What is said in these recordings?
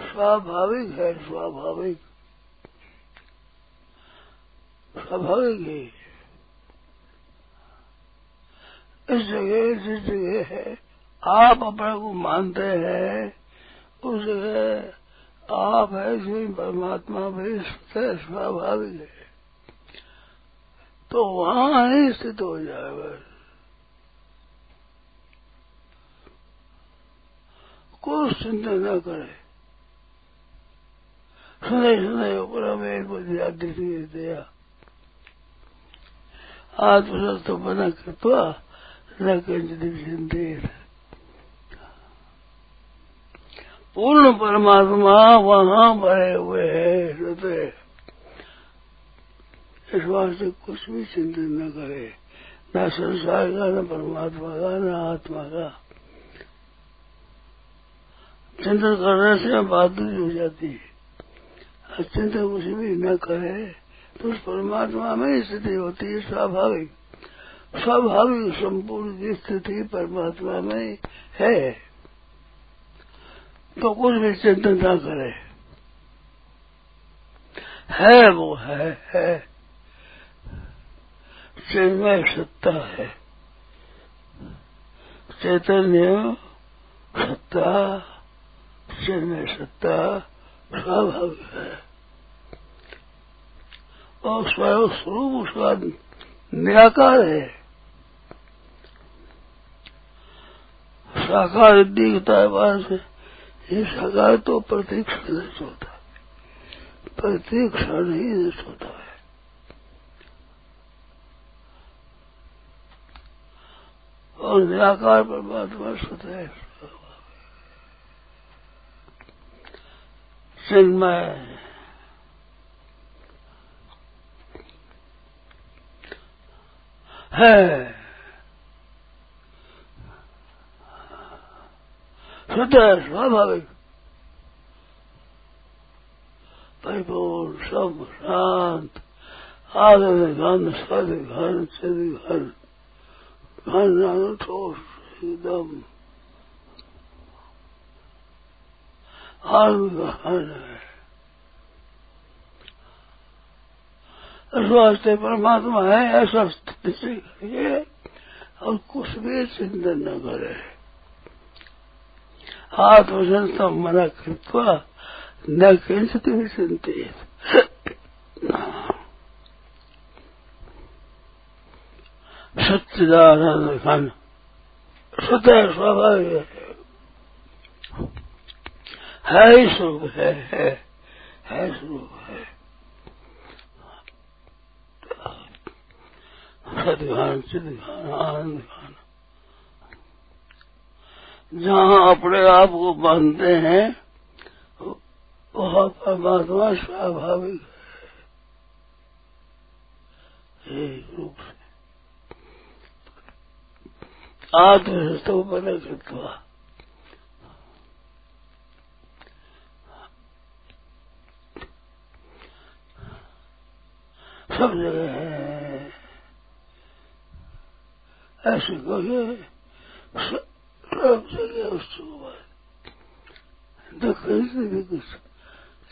स्वाभाविक है, स्वाभाविक। स्वाभाविक है। इस जगह जिस जगह है। आप अपने को मानते हैं। उस जगह आप है जो परमात्मा भी स्वाभाविक है। तो वहाँ ही स्थित हो जाएगा। कुछ चिंता न करे। बुद्धि आदि दिया आत्मसत्व बना कृत्वा न किंचित पूर्ण परमात्मा वहाँ भरे हुए है हृदय इस वास्ते कुछ भी चिंतन न करे न संसार का न परमात्मा का। न आत्मा का चिंतन करने से बात हो जाती है। कुछ भी न करे तो उस परमात्मा में स्थिति होती है स्वाभाविक स्वाभाविक संपूर्ण स्थिति परमात्मा में है तो कुछ भी चिंतन न करे है वो है है चिन्मय सत्ता है चैतन्य सत्ता चिन्मय सत्ता स्वाभाविक है और स्वयं स्वरूप उसका निराकार है। साकार दिखता है बाहर से, ये साकार तो प्रतीक नष्ट होता। है प्रतीक क्षण ही नष्ट होता है। और निराकार पर बाद वर्ष परमात्मा स्वतः चिन्मय है। शुद्ध स्वाभाविक। परिपूर्ण सब शांत। आदर घन सद घन सद घन घन ठोस एकदम। आत्म घन है। वास्ते परमात्मा है, ऐसा स्थिति से करिए और कुछ भी चिंतन न करे। आत्मसंस्थम मना कृत्वा न किंचित भी चिंतित। सच्चिदानंद घन स्वतः स्वाभाविक है। है ही स्वरूप है। स्वरूप है सदघान चिदघान आनंद घान जहाँ अपने आप को मानते हैं, वह परमात्मा स्वाभाविक है। एक रूप से आत्मस्तो बने कृत्वा सब जगह है। ऐसे कहे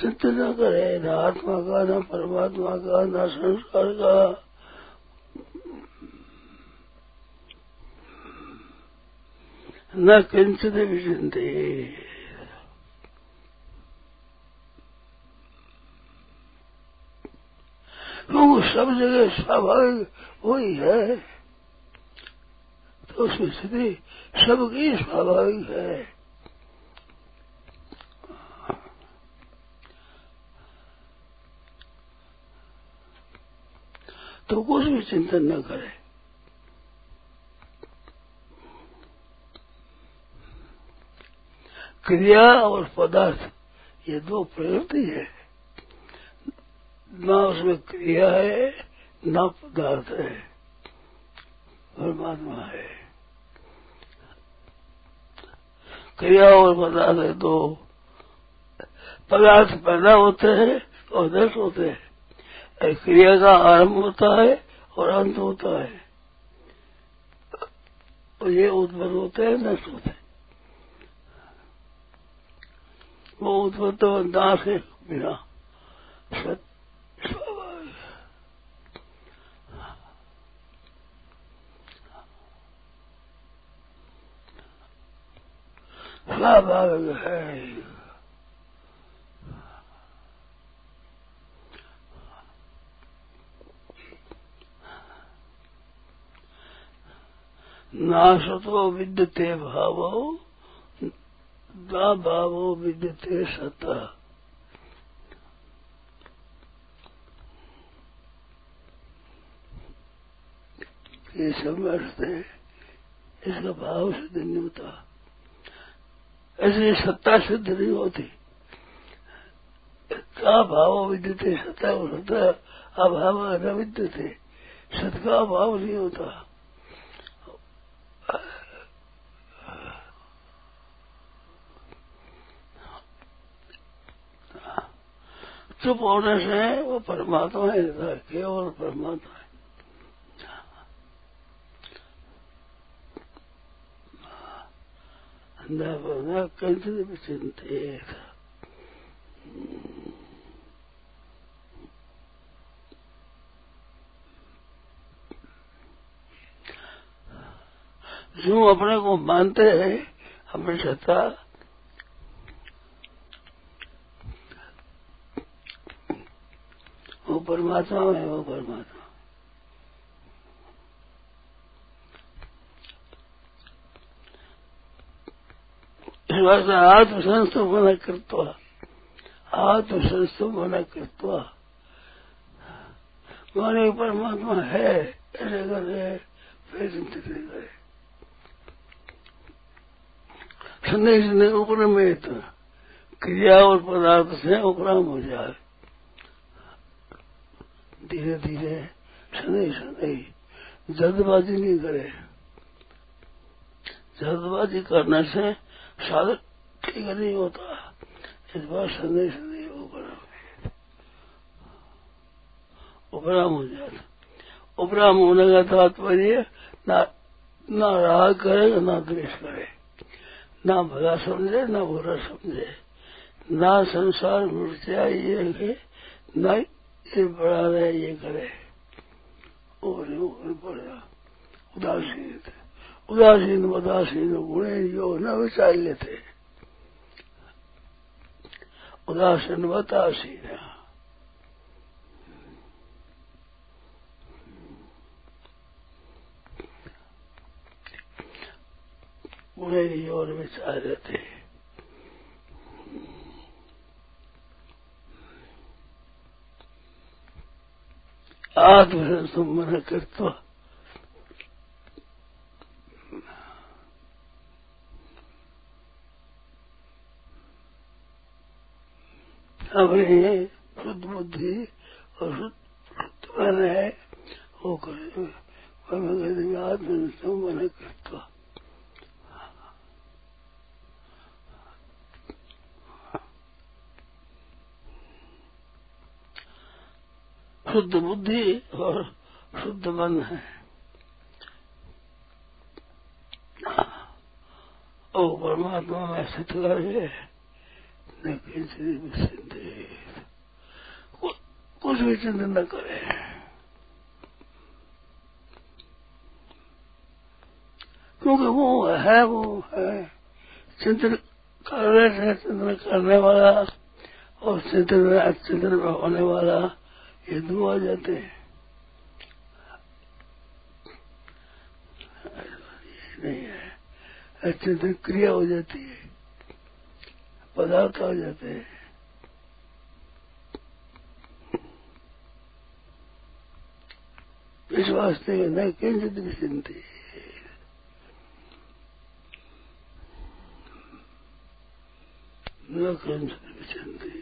चिंता न करे, न आत्मा का, न परमात्मा का, न संस्कार का। न किंचित भी चिंते क्योंकि सब जगह स्वाभाविक वही है। तो उसकी स्थिति सबकी स्वाभाविक है। तो कुछ भी चिंतन न करे। क्रिया और पदार्थ ये दो प्रवृत्ति है। ना उसमें क्रिया है, ना पदार्थ है। परमात्मा है। क्रिया और बना दे दो। पदार्थ पैदा होते हैं और नष्ट होते हैं। क्रिया का आरंभ होता है और अंत होता है। और ये उत्पन्न होते हैं, नष्ट होते हैं। वो उत्पन्न तो दास है बिना सत्य स्वाभाविक है। नाशतो विद्यते भावो दा भावो विद्यते सत। ये है, इसका भाव नहीं होता। ऐसे सत्ता सिद्ध नहीं होती। का भाव विद्यते सत्ता और सत्ता अभाव न विद्यते सत का अभाव नहीं होता। चुप होने से वो परमात्मा ही केवल परमात्मा है। अंधा कंचित भी चिंतित जो अपने को मानते हैं सत्ता वो परमात्मा है, वो परमात्मा। आत्मसंस्थमन कृत्वा आत्मसंस्थमन कृत्वा माने परमात्मा है ऐसे करे फिर चिंतित करे संदेश ने उपरमित क्रिया और पदार्थ से उपराम हो जाए। धीरे धीरे शनि शनि जल्दबाजी नहीं करे। जल्दबाजी करने से साधक ठीक नहीं होता। इस बार संदेश नहीं उपराम उपराम हो जाता। उपराम होने का तात्पर्य, ना राग करे, ना द्वेष करे। ना भला समझे, ना बुरा समझे। ना संसार मृत्या ये है, ना ये बढ़ा रहे, ये करे। और बढ़ा उदासीन उदासीन उदासीन गुणे जो न विचार लेते उदासीन बतासीन। गुणे और विचार लेते आत्मसंमन कृत्वा अपने शुद्ध बुद्धि और शुद्ध मन है। वो करे आत्मसंमन कृत्वा शुद्ध बुद्धि और शुद्ध मन है। ओ परमात्मा में स्थित करे न किसी भी सिद्धि कुछ भी चिंतन न करे। क्योंकि वो है वो है। चिंतन कर रहे थे चिंतन करने वाला और चिंतन चिंतन में होने वाला ये दो आ जाते हैं। नहीं है। से क्रिया हो जाती है। पदार्थ हो जाते हैं। इस वास्ते न किंचित भी चिंती न किंचित भी चिंती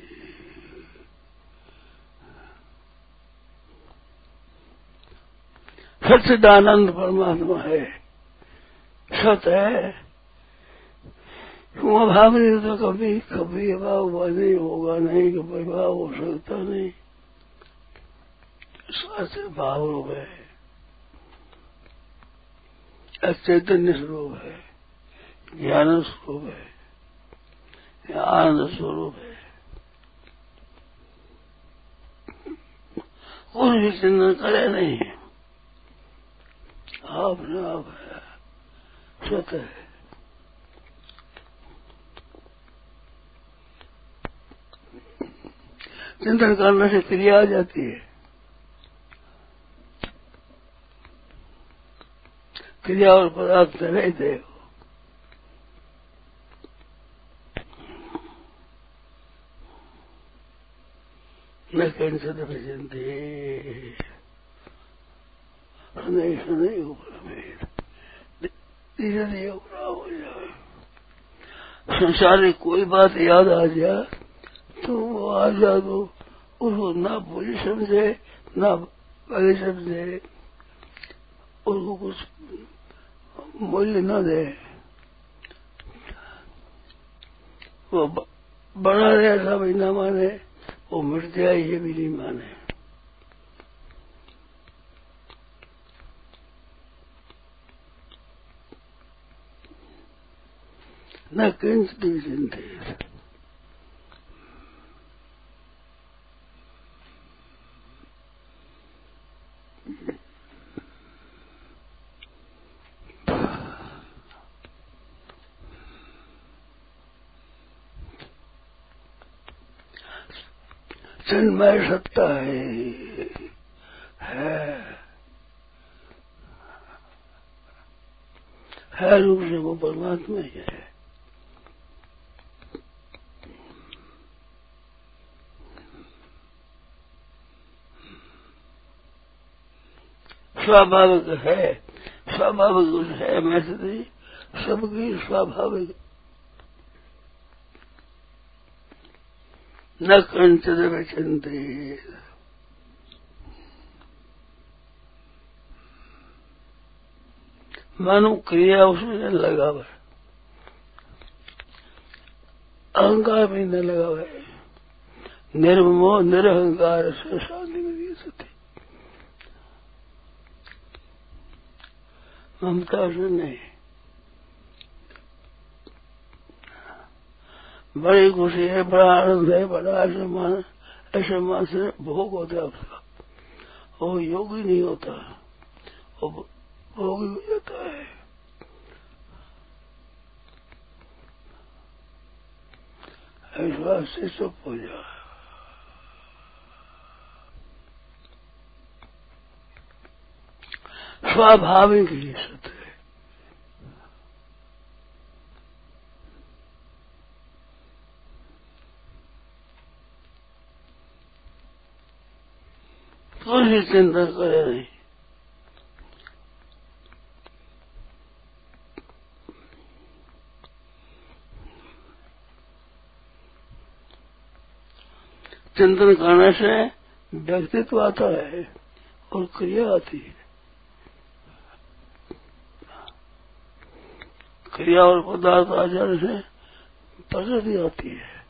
सच्चिदानंद परमात्मा है। सत है। तुम अभाव नहीं तो कभी कभी अभाव नहीं होगा नहीं, कभी अभाव हो सकता नहीं। स्वास्थ्य भाव रूप है। अचैतन्य स्वरूप है। ज्ञान स्वरूप है। आनंद स्वरूप है। कुछ भी चिंतन करे नहीं। आप न आप है। स्वतः है। चिंतन करने से क्रिया आ जाती है। क्रिया और पदार्थ रहते हो न शनैः शनैः परमेत धीरे धीरे हो जाए। संसार में कोई बात याद आ जाए तो वो आ जा दो उसको ना बुरी समझे, ना भले समझे। उसको कुछ मूल्य न दे। वो बड़ा रहे ऐसा भी न माने। वो मिट जाए ये भी नहीं माने न किंचित भी चिंतित चिन्मय सत्ता है। है। है रूप से वो परमात्मा ही है। स्वाभाविक है। स्वाभाविक है मैं सबकी स्वाभाविक। न कंचन विचंते मानो क्रिया उसमें लगा हुआ अहंकार भी न लगा हुआ है निर्मोह निरहंकार से शांति मिली सती। ममता से नहीं। बड़ी खुशी है, बड़ा आनंद है, बड़ा ऐसे मान ऐसे मान से भोग होता है उसका वो योगी नहीं होता वो भोगी हो जाता है। ऐसा से चुप हो जाए। स्वाभाविक ही सत्य कोई चिंता करे नहीं। चिंतन करने से व्यक्तित्व आता है और क्रिया आती है। क्रिया और पदार्थ आ जाने से प्रगति आती है।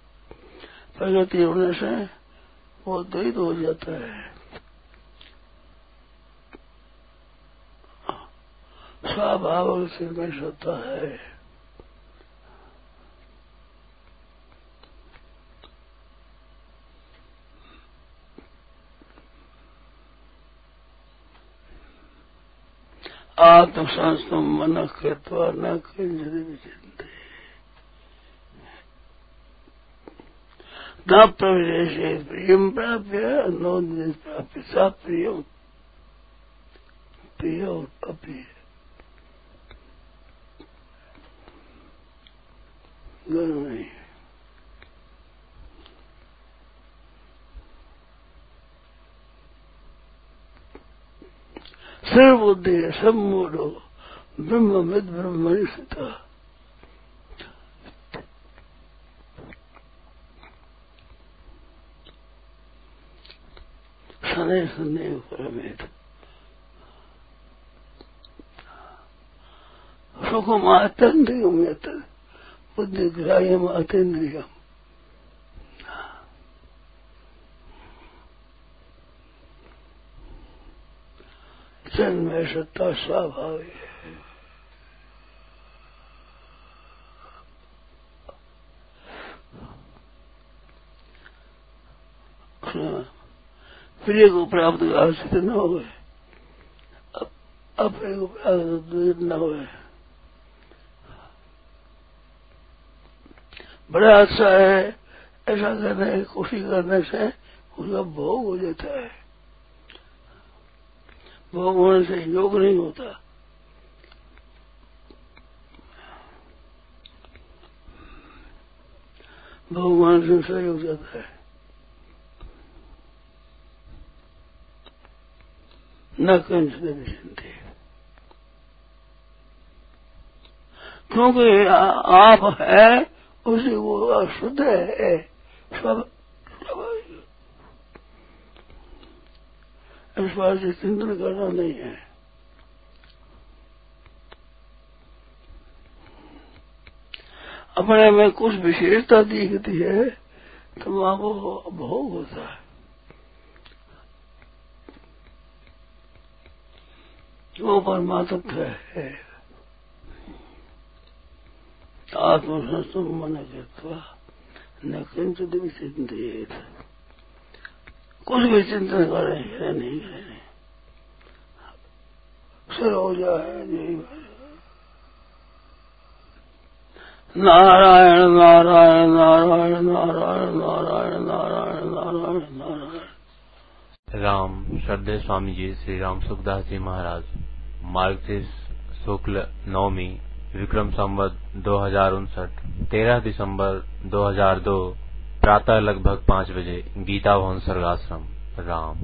प्रगति होने से वो द्वैत हो जाता है। स्वाभाव से में सत्ता है। आत्मसंस्तम मन कृत्वा न विचिंते न प्रवेश प्रियम प्राप्य, नो प्राप्य सा प्रियम प्रिय अप्रिय दोनों नहीं सर्वबुद्धि सब मूढ़ो ब्रह्म विद ब्रह्मनिष्ठता शनै शनै परमेत सुखम आतंत्रियम उद्ग्राह्यम अतेन्द्रियम जन्म सत्ता स्वाभाविक प्रिय को प्राप्त आश्रित न हुए गए अपने को प्राप्त न हुए बड़ा अच्छा है। ऐसा करने की कोशिश करने से उसका भोग हो जाता है। भोग होने से योग नहीं होता। भगवान से सही हो जाता है। न कंचन विचिंते क्योंकि आप है उसी वो अशुद्ध है सब इस बात से चिंतन करना नहीं है। अपने में कुछ विशेषता दिखती है तो वहाँ को भोग होता है। वो परमात्मा है। आत्मसंस्तम कृत्वा न किंचित भी चिंतित कुछ भी चिंतन करें नहीं करें सर हो जाए नहीं नारायण नारायण नारायण नारायण नारायण नारायण नारायण नारायण राम, श्रद्धे स्वामी जी, श्री राम सुखदास जी महाराज मार्गशीर्ष शुक्ल नवमी विक्रम संवत दो हज़ार उनसठ, तेरह दिसंबर 2002 प्रातः लगभग पाँच बजे, गीता भवन सर्गाश्रम, राम।